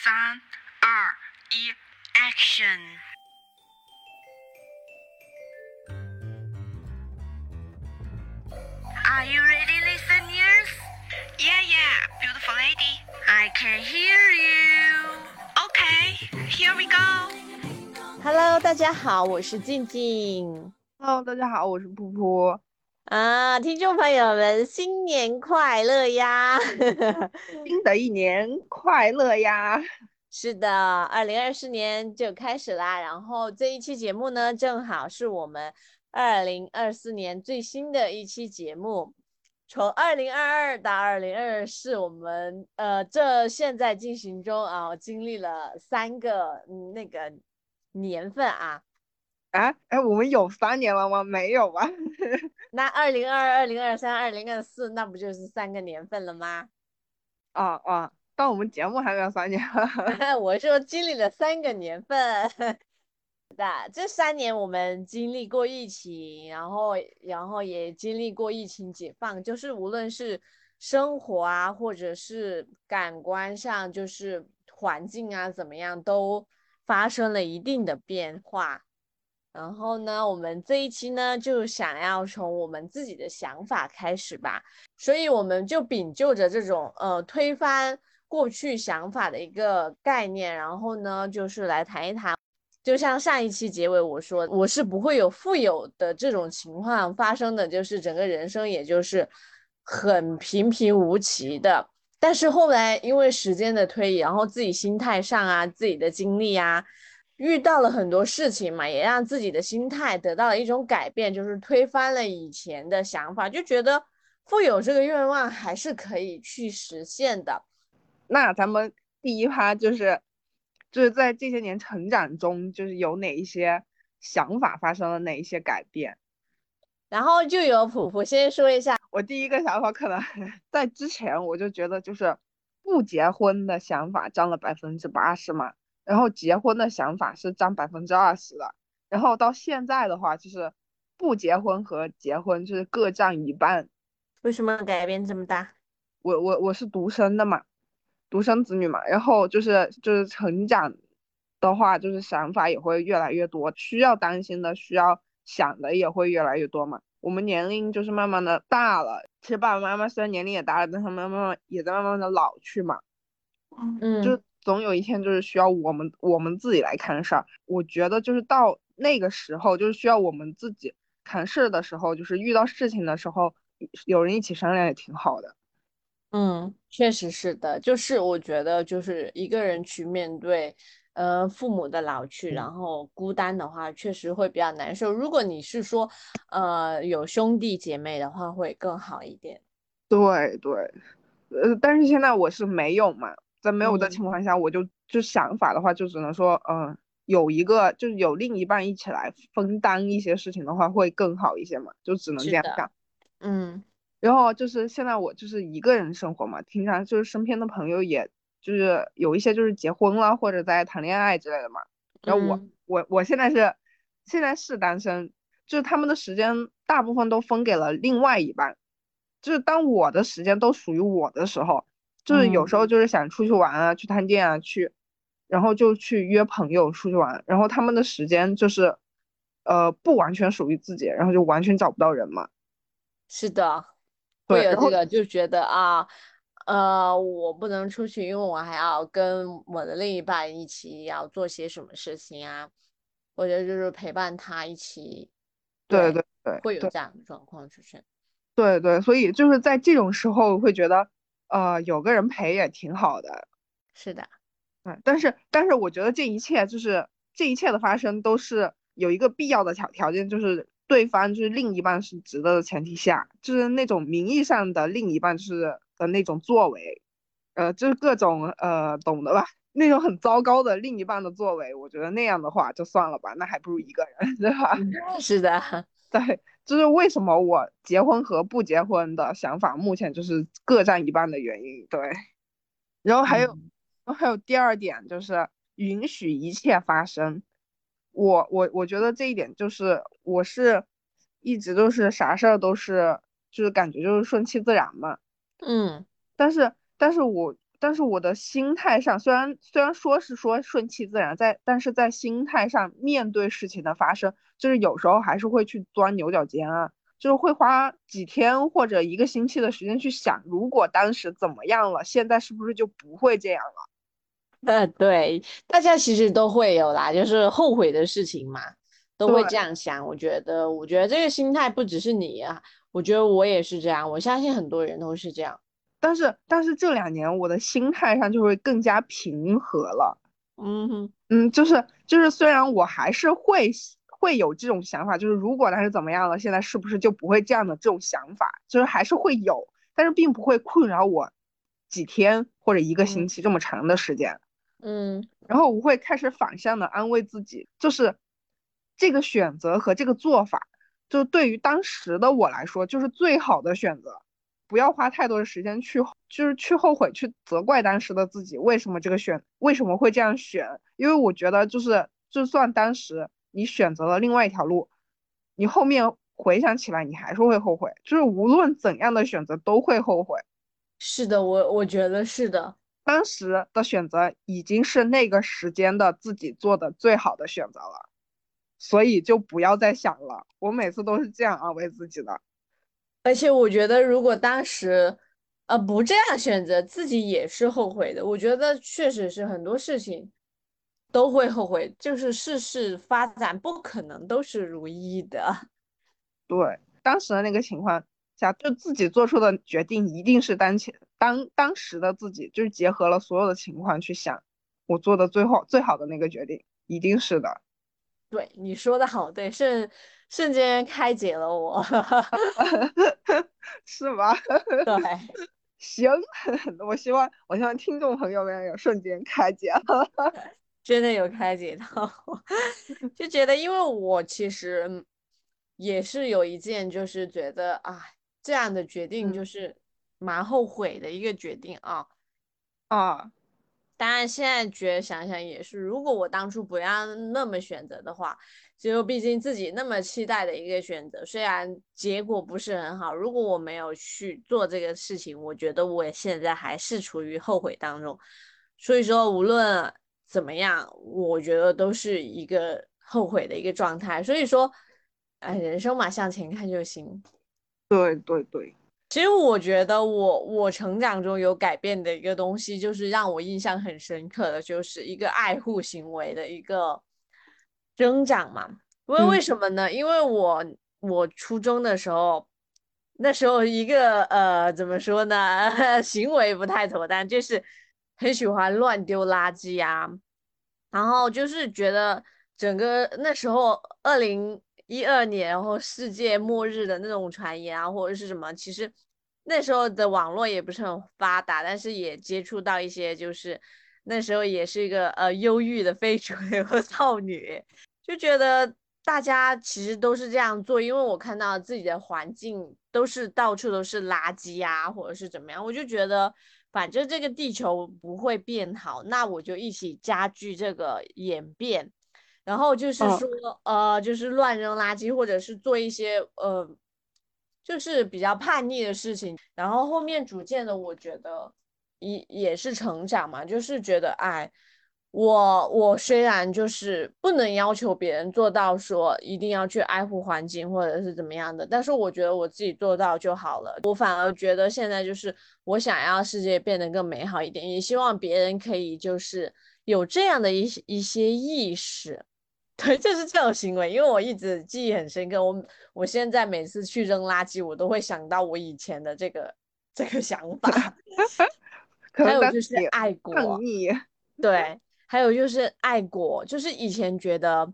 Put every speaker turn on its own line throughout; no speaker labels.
三、二、一，Action！ Are you ready, listeners? Yeah, yeah, beautiful lady. I can hear you. Okay, here we go.
Hello，大家好，我是静静
Hello，大家好，我是噗噗。
啊，听众朋友们，新年快乐呀！
新的一年快乐呀！
是的，二零二四年就开始啦。然后这一期节目呢，正好是我们二零二四年最新的一期节目。从二零二二到二零二四，我们呃这现在进行中啊，经历了三个嗯那个年份啊。
啊，哎，我们有三年了吗？没有吧？
那二零二二、二零二三、二零二四，那不就是三个年份了吗？
啊啊，但我们节目还没有三年。
我说经历了三个年份，的这三年我们经历过疫情，然后然后也经历过疫情解放，就是无论是生活啊，或者是感官上，就是环境啊怎么样，都发生了一定的变化。然后呢，我们这一期呢，就想要从我们自己的想法开始吧，所以我们就秉就着这种呃推翻过去想法的一个概念，然后呢，就是来谈一谈，就像上一期结尾我说，我是不会有富有的这种情况发生的，就是整个人生也就是很平平无奇的。但是后来因为时间的推移，然后自己心态上啊，自己的经历啊。遇到了很多事情嘛，也让自己的心态得到了一种改变，就是推翻了以前的想法，就觉得富有这个愿望还是可以去实现的。
那咱们第一趴就是就是在这些年成长中，就是有哪一些想法发生了哪一些改变？
然后就有普普先说一下，
我第一个想法可能 在之前我就觉得就是不结婚的想法占了百分之八十嘛。然后结婚的想法是占百分之二十的，然后到现在的话就是不结婚和结婚就是各占一半。
为什么改变这么大？
我我我是独生的嘛，独生子女嘛，然后就是就是成长的话，就是想法也会越来越多，需要担心的、需要想的也会越来越多嘛。我们年龄就是慢慢的大了，其实爸爸妈妈虽然年龄也大了，但他们慢慢也在慢慢的老去嘛。
嗯，
就。总有一天就是需要我们我们自己来看事儿，我觉得就是到那个时候，就是需要我们自己看事儿的时候，就是遇到事情的时候，有人一起商量也挺好的。
嗯，确实是的，就是我觉得就是一个人去面对，呃，父母的老去，然后孤单的话，确实会比较难受。如果你是说，呃，有兄弟姐妹的话，会更好一点。
对对，呃，但是现在我是没有嘛。在没有的情况下，我就就想法的话，就只能说，嗯，有一个就是有另一半一起来分担一些事情的话，会更好一些嘛，就只能这样想。
嗯，
然后就是现在我就是一个人生活嘛，平常就是身边的朋友，也就是有一些就是结婚了或者在谈恋爱之类的嘛。然后我我我现在是现在是单身，就是他们的时间大部分都分给了另外一半，就是当我的时间都属于我的时候。就是有时候就是想出去玩啊，去探店啊，去，然后就去约朋友出去玩，然后他们的时间就是，呃，不完全属于自己，然后就完全找不到人嘛。
是的，会有这个就觉得啊，呃，我不能出去，因为我还要跟我的另一半一起要做些什么事情啊，或者就是陪伴他一起。
对对对，
会有这样的状况出现。
对对，所以就是在这种时候会觉得。呃，有个人陪也挺好的，
是的，
嗯，但是但是我觉得这一切就是这一切的发生都是有一个必要的条条件，就是对方就是另一半是值得的前提下，就是那种名义上的另一半是的那种作为，呃，就是各种呃懂得吧，那种很糟糕的另一半的作为，我觉得那样的话就算了吧，那还不如一个人，对吧？
是的，
对。就是为什么我结婚和不结婚的想法目前就是各占一半的原因，对。然后还有，还有第二点就是允许一切发生。我我我觉得这一点就是我是一直都是啥事儿都是就是感觉就是顺其自然嘛。
嗯。
但是但是我但是我的心态上，虽然虽然说是说顺其自然，在但是在心态上面对事情的发生，就是有时候还是会去钻牛角尖啊，就是会花几天或者一个星期的时间去想，如果当时怎么样了，现在是不是就不会这样了？
呃，对，大家其实都会有啦，就是后悔的事情嘛，都会这样想。我觉得，我觉得这个心态不只是你啊，我觉得我也是这样，我相信很多人都是这样。
但是，但是这两年我的心态上就会更加平和了。
嗯哼，
嗯，就是就是，虽然我还是会会有这种想法，就是如果当时怎么样了，现在是不是就不会这样的这种想法，就是还是会有，但是并不会困扰我几天或者一个星期这么长的时间。
嗯，
然后我会开始反向的安慰自己，就是这个选择和这个做法，就对于当时的我来说，就是最好的选择。不要花太多的时间去，就是去后悔，去责怪当时的自己为什么这个选为什么会这样选？因为我觉得就是，就算当时你选择了另外一条路，你后面回想起来，你还是会后悔。就是无论怎样的选择都会后悔。
是的，我我觉得是的。
当时的选择已经是那个时间的自己做的最好的选择了，所以就不要再想了。我每次都是这样安慰自己的。
而且我觉得，如果当时，呃，不这样选择，自己也是后悔的。我觉得确实是很多事情都会后悔，就是事事发展不可能都是如意的。
对，当时的那个情况下，就自己做出的决定一定是当前当当时的自己，就是结合了所有的情况去想，我做的最后最好的那个决定，一定是的。
对，你说的好，对，瞬。瞬间开解了我，
是吗？
对，
行，我希望我希望听众朋友们有瞬间开解，
真的有开解到，就觉得因为我其实也是有一件，就是觉得啊，这样的决定就是蛮后悔的一个决定啊
啊。
当然，现在觉得想想也是，如果我当初不要那么选择的话，就毕竟自己那么期待的一个选择，虽然结果不是很好，如果我没有去做这个事情，我觉得我现在还是处于后悔当中。所以说，无论怎么样，我觉得都是一个后悔的一个状态。所以说，哎，人生嘛，向前看就行。
对对对。
其实我觉得我我成长中有改变的一个东西，就是让我印象很深刻的，就是一个爱护行为的一个增长嘛。因为为什么呢？因为我我初中的时候，那时候一个呃怎么说呢，行为不太妥当，就是很喜欢乱丢垃圾啊，然后就是觉得整个那时候二零。一二年，然后世界末日的那种传言啊，或者是什么，其实那时候的网络也不是很发达，但是也接触到一些，就是那时候也是一个呃忧郁的非主流少女，就觉得大家其实都是这样做，因为我看到自己的环境都是到处都是垃圾啊，或者是怎么样，我就觉得反正这个地球不会变好，那我就一起加剧这个演变。然后就是说，呃，就是乱扔垃圾，或者是做一些呃，就是比较叛逆的事情。然后后面逐渐的，我觉得也也是成长嘛，就是觉得，哎，我我虽然就是不能要求别人做到说一定要去爱护环境或者是怎么样的，但是我觉得我自己做到就好了。我反而觉得现在就是我想要世界变得更美好一点，也希望别人可以就是有这样的一些一些意识。对，就是这种行为，因为我一直记忆很深刻。我我现在每次去扔垃圾，我都会想到我以前的这个这个想法。还有就是爱国，对，还有就是爱国，就是以前觉得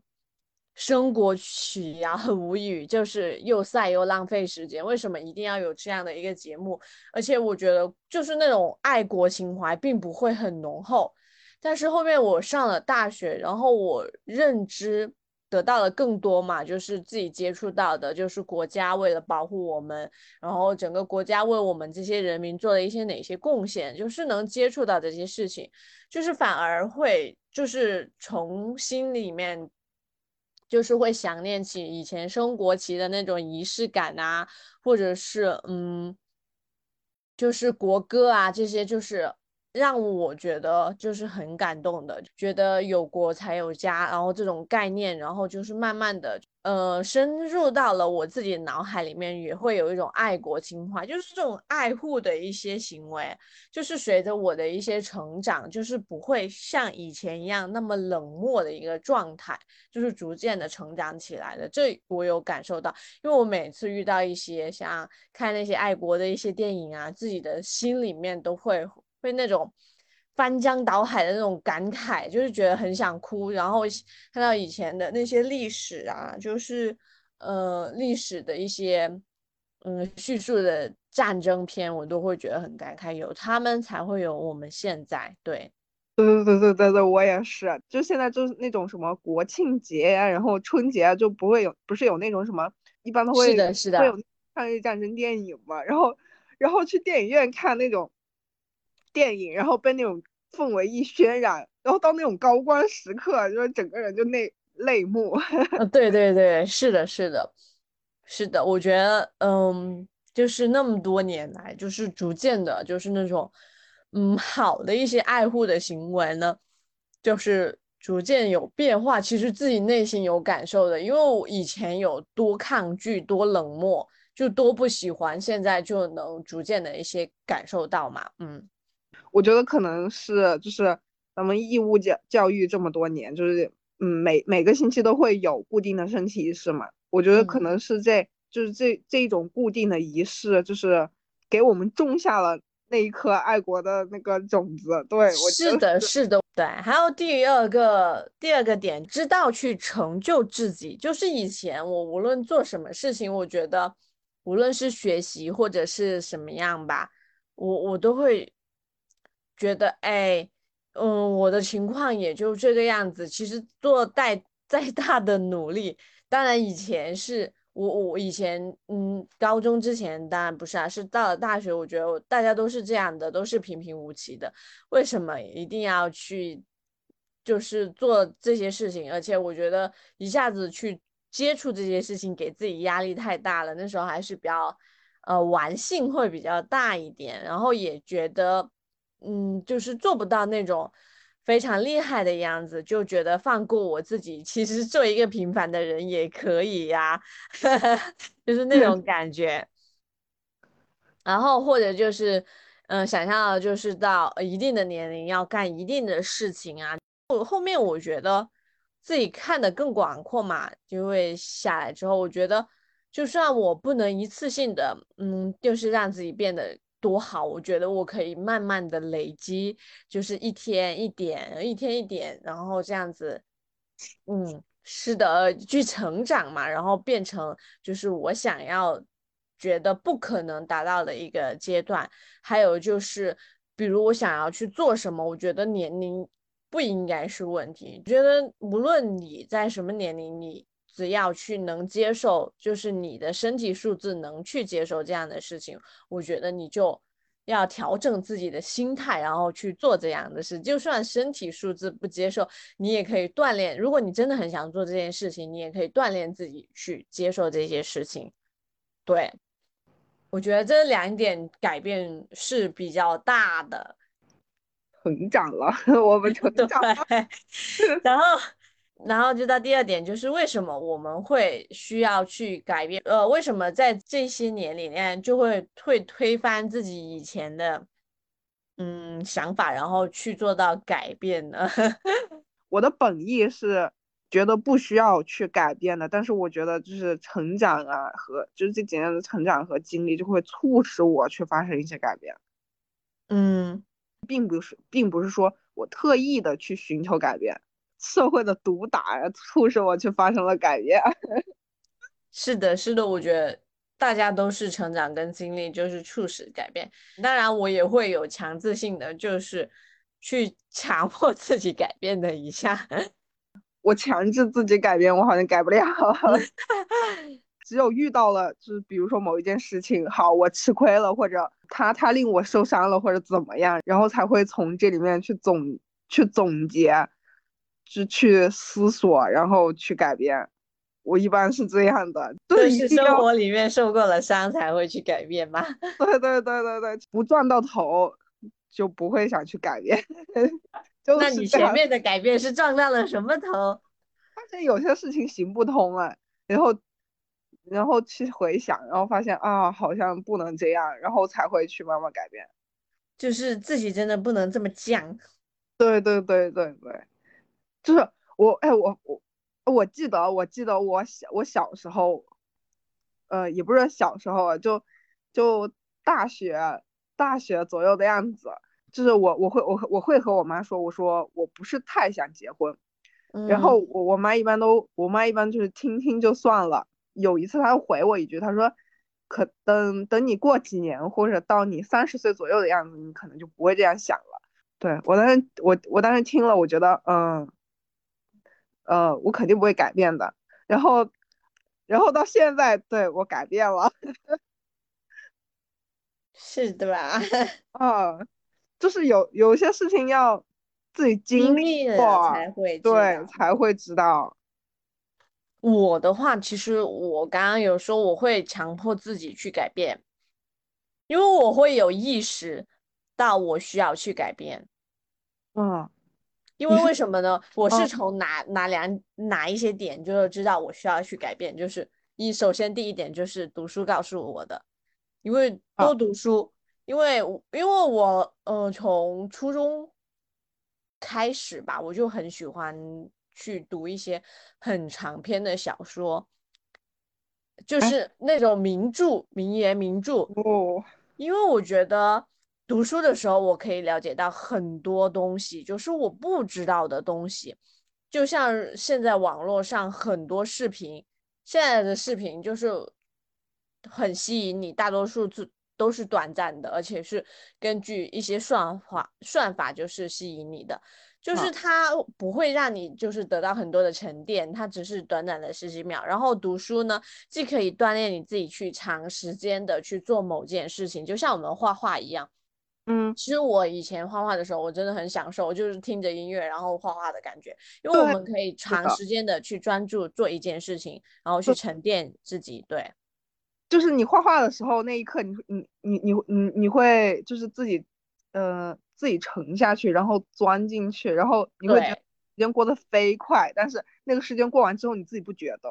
升国曲呀很无语，就是又晒又浪费时间。为什么一定要有这样的一个节目？而且我觉得就是那种爱国情怀并不会很浓厚。但是后面我上了大学，然后我认知得到了更多嘛，就是自己接触到的，就是国家为了保护我们，然后整个国家为我们这些人民做了一些哪些贡献，就是能接触到这些事情，就是反而会就是从心里面，就是会想念起以前升国旗的那种仪式感啊，或者是嗯，就是国歌啊这些，就是。让我觉得就是很感动的，觉得有国才有家，然后这种概念，然后就是慢慢的，呃，深入到了我自己脑海里面，也会有一种爱国情怀，就是这种爱护的一些行为，就是随着我的一些成长，就是不会像以前一样那么冷漠的一个状态，就是逐渐的成长起来的。这我有感受到，因为我每次遇到一些像看那些爱国的一些电影啊，自己的心里面都会。会那种翻江倒海的那种感慨，就是觉得很想哭。然后看到以前的那些历史啊，就是呃历史的一些嗯叙述的战争片，我都会觉得很感慨。有他们才会有我们现在。对，
对对对对对对，我也是。就现在就是那种什么国庆节呀，然后春节啊就不会有，不是有那种什么，一般都会
是的，是的，
会有抗日战争电影嘛。然后然后去电影院看那种。电影，然后被那种氛围一渲染，然后到那种高光时刻，就是整个人就泪泪目。
对对对，是的，是的，是的。我觉得，嗯，就是那么多年来，就是逐渐的，就是那种，嗯，好的一些爱护的行为呢，就是逐渐有变化。其实自己内心有感受的，因为我以前有多抗拒、多冷漠，就多不喜欢，现在就能逐渐的一些感受到嘛，嗯。
我觉得可能是就是咱们义务教教育这么多年，就是嗯每每个星期都会有固定的升旗仪式嘛。我觉得可能是这就是这这种固定的仪式，就是给我们种下了那一颗爱国的那个种子。对，
是的，是的，对。还有第二个第二个点，知道去成就自己。就是以前我无论做什么事情，我觉得无论是学习或者是什么样吧，我我都会。觉得哎，嗯，我的情况也就这个样子。其实做再再大的努力，当然以前是我我以前嗯，高中之前当然不是啊，是到了大学，我觉得大家都是这样的，都是平平无奇的。为什么一定要去就是做这些事情？而且我觉得一下子去接触这些事情，给自己压力太大了。那时候还是比较呃玩性会比较大一点，然后也觉得。嗯，就是做不到那种非常厉害的样子，就觉得放过我自己，其实做一个平凡的人也可以呀，就是那种感觉。然后或者就是，嗯，想象就是到一定的年龄要干一定的事情啊。后后面我觉得自己看的更广阔嘛，就会下来之后，我觉得就算我不能一次性的，嗯，就是让自己变得。多好，我觉得我可以慢慢的累积，就是一天一点，一天一点，然后这样子，嗯，是的，去成长嘛，然后变成就是我想要觉得不可能达到的一个阶段。还有就是，比如我想要去做什么，我觉得年龄不应该是问题。觉得无论你在什么年龄，你。只要去能接受，就是你的身体素质能去接受这样的事情，我觉得你就要调整自己的心态，然后去做这样的事。就算身体素质不接受，你也可以锻炼。如果你真的很想做这件事情，你也可以锻炼自己去接受这些事情。对，我觉得这两点改变是比较大的，
成长了，我们成长了，
然后。然后就到第二点，就是为什么我们会需要去改变？呃，为什么在这些年里面就会会推翻自己以前的嗯想法，然后去做到改变呢？
我的本意是觉得不需要去改变的，但是我觉得就是成长啊和就是这几年的成长和经历就会促使我去发生一些改变。
嗯，
并不是，并不是说我特意的去寻求改变。社会的毒打促使我去发生了改变。
是的，是的，我觉得大家都是成长跟经历，就是促使改变。当然，我也会有强制性的，就是去强迫自己改变的一下。
我强制自己改变，我好像改不了。只有遇到了，就是比如说某一件事情，好，我吃亏了，或者他他令我受伤了，或者怎么样，然后才会从这里面去总去总结。是去思索，然后去改变。我一般是这样的，
对，是生活里面受过了伤才会去改变吗？
对对对对对，不撞到头，就不会想去改变。就
那你前面的改变是撞到了什么头？
发现有些事情行不通了，然后，然后去回想，然后发现啊，好像不能这样，然后才会去慢慢改变。
就是自己真的不能这么犟。
对对对对对，就是我哎我我我记得我记得我小我小时候，呃也不是小时候，就就大学大学左右的样子。就是我，我会，我我会和我妈说，我说我不是太想结婚，然后我我妈一般都，我妈一般就是听听就算了。有一次她回我一句，她说，可等等你过几年，或者到你三十岁左右的样子，你可能就不会这样想了。对我当时，我我当时听了，我觉得，嗯，呃，我肯定不会改变的。然后，然后到现在，对我改变了，
是的吧？
啊。就是有有些事情要自己经
历过才会
对才会知道。
我的话，其实我刚刚有说我会强迫自己去改变，因为我会有意识到我需要去改变。
嗯，
因为为 什么呢？我是从哪哪两哪一些点就是知道我需要去改变？就是一，首先第一点就是读书告诉我的，因为多读书。因为，因为我，呃，从初中开始吧，我就很喜欢去读一些很长篇的小说，就是那种名著、名言名著。
哦。
因为我觉得读书的时候，我可以了解到很多东西，就是我不知道的东西。就像现在网络上很多视频，现在的视频就是很吸引你，大多数字。都是短暂的，而且是根据一些算法算法就是吸引你的，就是它不会让你就是得到很多的沉淀，它只是短短的十几秒。然后读书呢，既可以锻炼你自己去长时间的去做某件事情，就像我们画画一样。
嗯，
其实我以前画画的时候，我真的很享受，就是听着音乐然后画画的感觉，因为我们可以长时间的去专注做一件事情，然后去沉淀自己。对。
就是你画画的时候，那一刻，你你你你你你会就是自己，呃，自己沉下去，然后钻进去，然后你会觉得时间过得飞快，但是那个时间过完之后，你自己不觉得？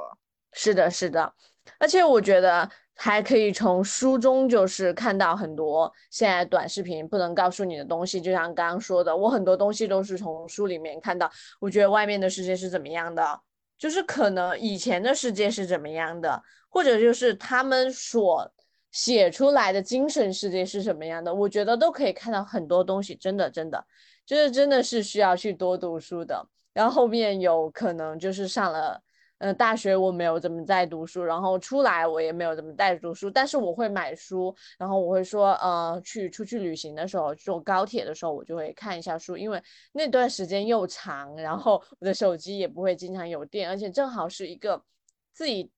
是的，是的，而且我觉得还可以从书中就是看到很多现在短视频不能告诉你的东西，就像刚刚说的，我很多东西都是从书里面看到，我觉得外面的世界是怎么样的。就是可能以前的世界是怎么样的，或者就是他们所写出来的精神世界是什么样的，我觉得都可以看到很多东西。真的，真的，就是真的是需要去多读书的。然后后面有可能就是上了。嗯，大学我没有怎么在读书，然后出来我也没有怎么在读书，但是我会买书，然后我会说，呃，去出去旅行的时候，坐高铁的时候，我就会看一下书，因为那段时间又长，然后我的手机也不会经常有电，而且正好是一个自己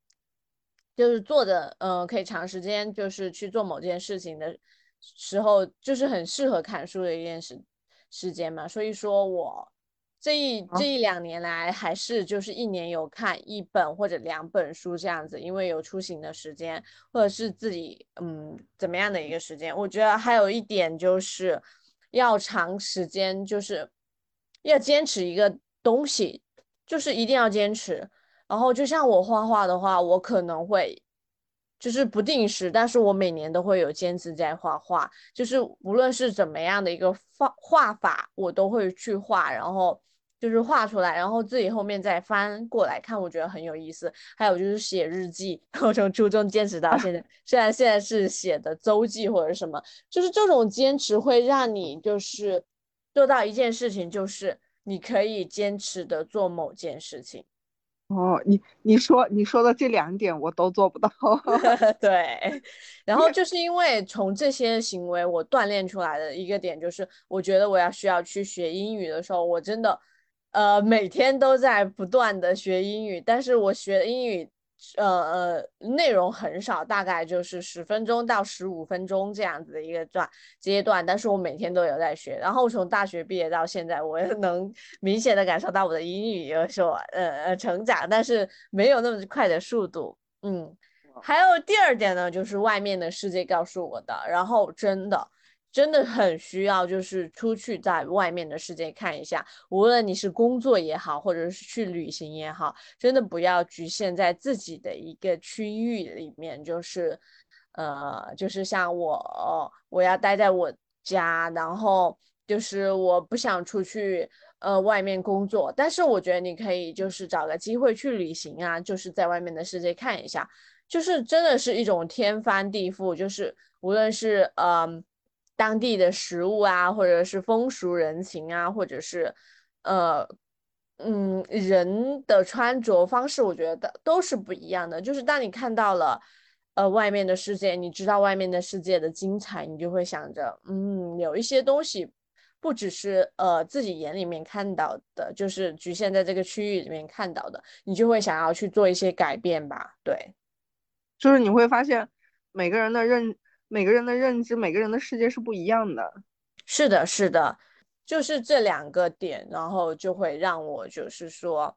就是做的，嗯，可以长时间就是去做某件事情的时候，就是很适合看书的一件事时间嘛，所以说我。这一这一两年来，还是就是一年有看一本或者两本书这样子，因为有出行的时间，或者是自己嗯怎么样的一个时间。我觉得还有一点就是要长时间，就是要坚持一个东西，就是一定要坚持。然后就像我画画的话，我可能会就是不定时，但是我每年都会有坚持在画画，就是无论是怎么样的一个画画法，我都会去画，然后。就是画出来，然后自己后面再翻过来看，我觉得很有意思。还有就是写日记，我从初中坚持到现在，虽然现在是写的周记或者什么，就是这种坚持会让你就是做到一件事情，就是你可以坚持的做某件事情。
哦，你你说你说的这两点我都做不到。
对，然后 就是因为从这些行为我锻炼出来的一个点，就是我觉得我要需要去学英语的时候，我真的。呃，每天都在不断的学英语，但是我学英语，呃呃，内容很少，大概就是十分钟到十五分钟这样子的一个段阶段，但是我每天都有在学，然后从大学毕业到现在，我能 明显的感受到我的英语有所呃呃成长，但是没有那么快的速度，嗯，还有第二点呢，就是外面的世界告诉我的，然后真的。真的很需要，就是出去在外面的世界看一下，无论你是工作也好，或者是去旅行也好，真的不要局限在自己的一个区域里面，就是，呃，就是像我，我要待在我家，然后就是我不想出去，呃，外面工作。但是我觉得你可以就是找个机会去旅行啊，就是在外面的世界看一下，就是真的是一种天翻地覆，就是无论是嗯。当地的食物啊，或者是风俗人情啊，或者是，呃，嗯，人的穿着方式，我觉得都是不一样的。就是当你看到了，呃，外面的世界，你知道外面的世界的精彩，你就会想着，嗯，有一些东西不只是呃自己眼里面看到的，就是局限在这个区域里面看到的，你就会想要去做一些改变吧。对，
就是你会发现每个人的认。每个人的认知，每个人的世界是不一样的。
是的，是的，就是这两个点，然后就会让我就是说，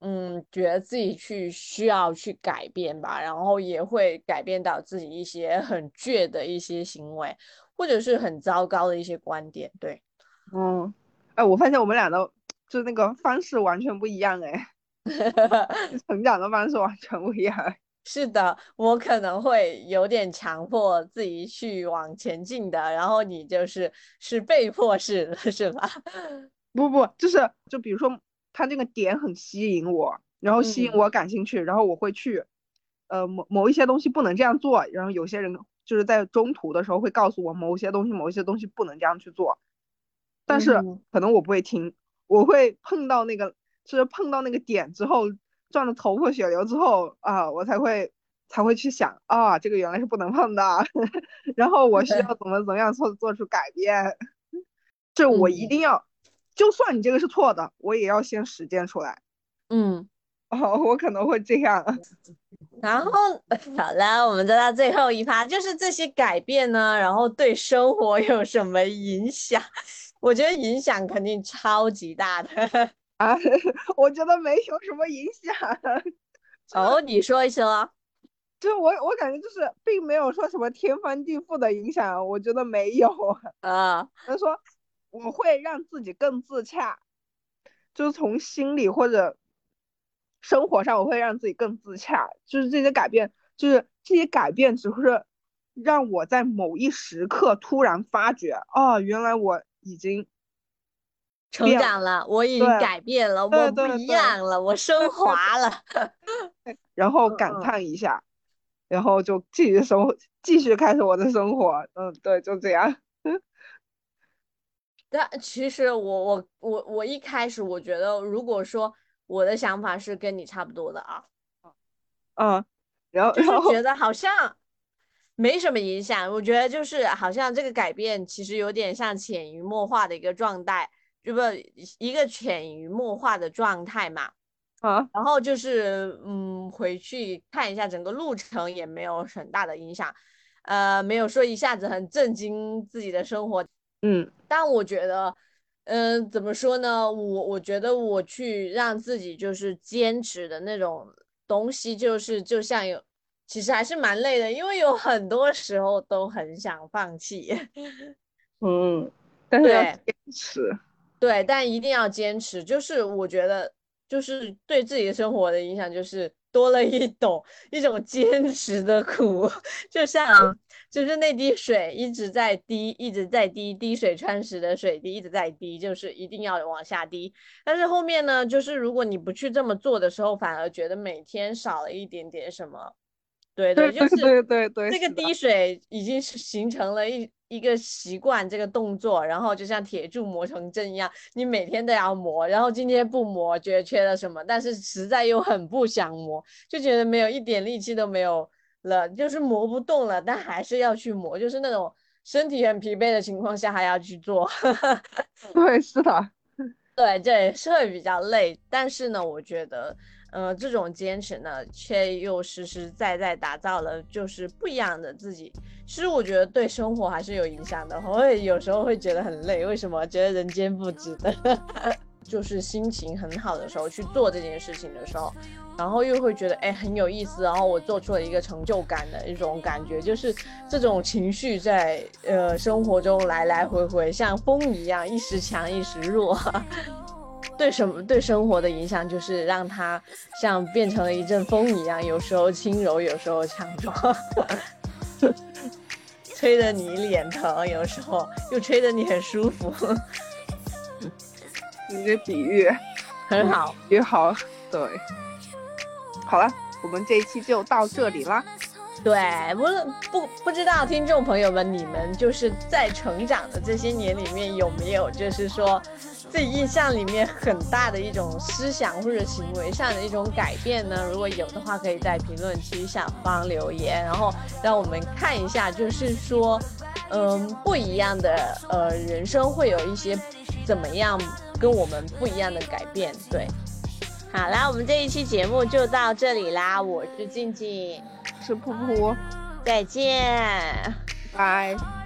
嗯，觉得自己去需要去改变吧，然后也会改变到自己一些很倔的一些行为，或者是很糟糕的一些观点。对，
嗯，哎，我发现我们俩的就那个方式完全不一样，哎，成长的方式完全不一样。
是的，我可能会有点强迫自己去往前进的，然后你就是是被迫式的，是吧？
不不，就是就比如说他那个点很吸引我，然后吸引我感兴趣，然后我会去，呃某某一些东西不能这样做，然后有些人就是在中途的时候会告诉我某些东西某一些东西不能这样去做，但是可能我不会听，我会碰到那个就是碰到那个点之后。撞得头破血流之后啊，我才会才会去想啊，这个原来是不能碰的，然后我需要怎么怎么样做做出改变，这我一定要，就算你这个是错的，我也要先实践出来。
嗯，
哦，我可能会这样。
然后 好了，我们再到最后一趴，就是这些改变呢，然后对生活有什么影响？我觉得影响肯定超级大的。
啊，我觉得没有什么影响。
哦，你说一说。
就我，我感觉就是并没有说什么天翻地覆的影响，我觉得没有。
啊，
他说我会让自己更自洽，就是从心理或者生活上，我会让自己更自洽。就是这些改变，就是这些改变，只是让我在某一时刻突然发觉，哦，原来我已经。
成长了，我已经改变了，我不一样了，我升华了，
然后感叹一下，然后就继续生活，继续开始我的生活。嗯，对，就这样。
但其实我我我我一开始我觉得，如果说我的想法是跟你差不多的啊，
嗯，然后
就是觉得好像没什么影响。我觉得就是好像这个改变其实有点像潜移默化的一个状态。就不一个潜移默化的状态嘛，
啊，
然后就是嗯，回去看一下整个路程也没有很大的影响，呃，没有说一下子很震惊自己的生活，
嗯，
但我觉得，嗯，怎么说呢？我我觉得我去让自己就是坚持的那种东西，就是就像有，其实还是蛮累的，因为有很多时候都很想放弃，
嗯，但是要坚持。
对，但一定要坚持。就是我觉得，就是对自己的生活的影响，就是多了一种一种坚持的苦。就像，就是那滴水一直在滴，一直在滴，滴水穿石的水滴一直在滴，就是一定要往下滴。但是后面呢，就是如果你不去这么做的时候，反而觉得每天少了一点点什么。对
对，
就是
对对对，
这个滴水已经是形成了一。一个习惯这个动作，然后就像铁柱磨成针一样，你每天都要磨，然后今天不磨，觉得缺了什么，但是实在又很不想磨，就觉得没有一点力气都没有了，就是磨不动了，但还是要去磨，就是那种身体很疲惫的情况下还要去做。
对，是的，
对，这也是会比较累，但是呢，我觉得。呃，这种坚持呢，却又实实在在打造了就是不一样的自己。其实我觉得对生活还是有影响的，我会有时候会觉得很累。为什么？觉得人间不值得。就是心情很好的时候去做这件事情的时候，然后又会觉得哎很有意思，然后我做出了一个成就感的一种感觉，就是这种情绪在呃生活中来来回回，像风一样，一时强一时弱。对什么对生活的影响，就是让它像变成了一阵风一样，有时候轻柔，有时候强壮，吹得你脸疼，有时候又吹得你很舒服。
你这比喻
很好，
比喻好，对。好了，我们这一期就到这里啦。
对，不不不知道听众朋友们，你们就是在成长的这些年里面有没有，就是说。自己印象里面很大的一种思想或者行为上的一种改变呢？如果有的话，可以在评论区下方留言，然后让我们看一下，就是说，嗯，不一样的呃人生会有一些怎么样跟我们不一样的改变。对，好啦，我们这一期节目就到这里啦，我是静静，
是噗噗，
再见，
拜。